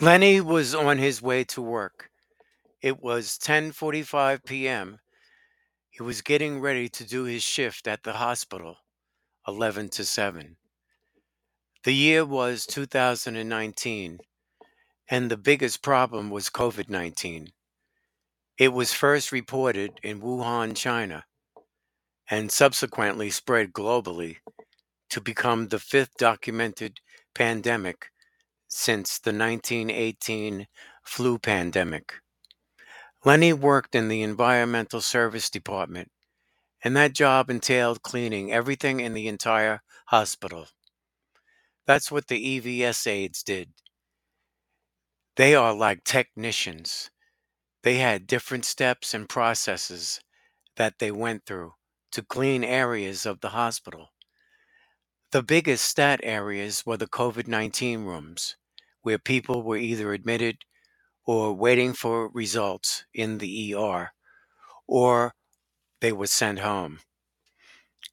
Lenny was on his way to work. It was 10:45 p.m. He was getting ready to do his shift at the hospital, 11 to 7. The year was 2019, and the biggest problem was COVID-19. It was first reported in Wuhan, China, and subsequently spread globally to become the fifth documented pandemic since the 1918 flu pandemic. Lenny worked in the Environmental Service Department, and that job entailed cleaning everything in the entire hospital. That's what the EVS aides did. They are like technicians. They had different steps and processes that they went through to clean areas of the hospital. The biggest stat areas were the COVID 19 rooms, where people were either admitted or waiting for results in the ER, or they were sent home.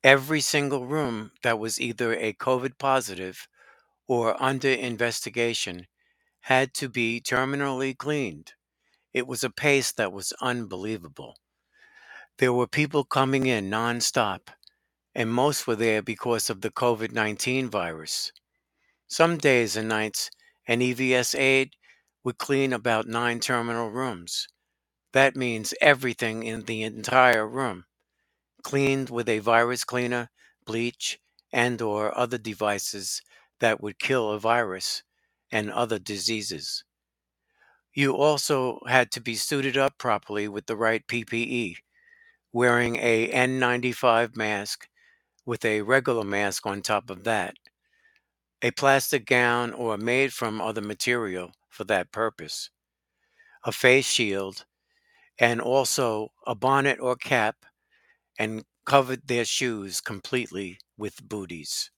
Every single room that was either a COVID positive or under investigation had to be terminally cleaned. It was a pace that was unbelievable. There were people coming in nonstop, and most were there because of the COVID 19 virus. Some days and nights, an EVS aide would clean about nine terminal rooms. That means everything in the entire room, cleaned with a virus cleaner, bleach, and or other devices that would kill a virus and other diseases. You also had to be suited up properly with the right PPE, wearing a N95 mask with a regular mask on top of that, a plastic gown or made from other material for that purpose, a face shield, and also a bonnet or cap, and covered their shoes completely with booties.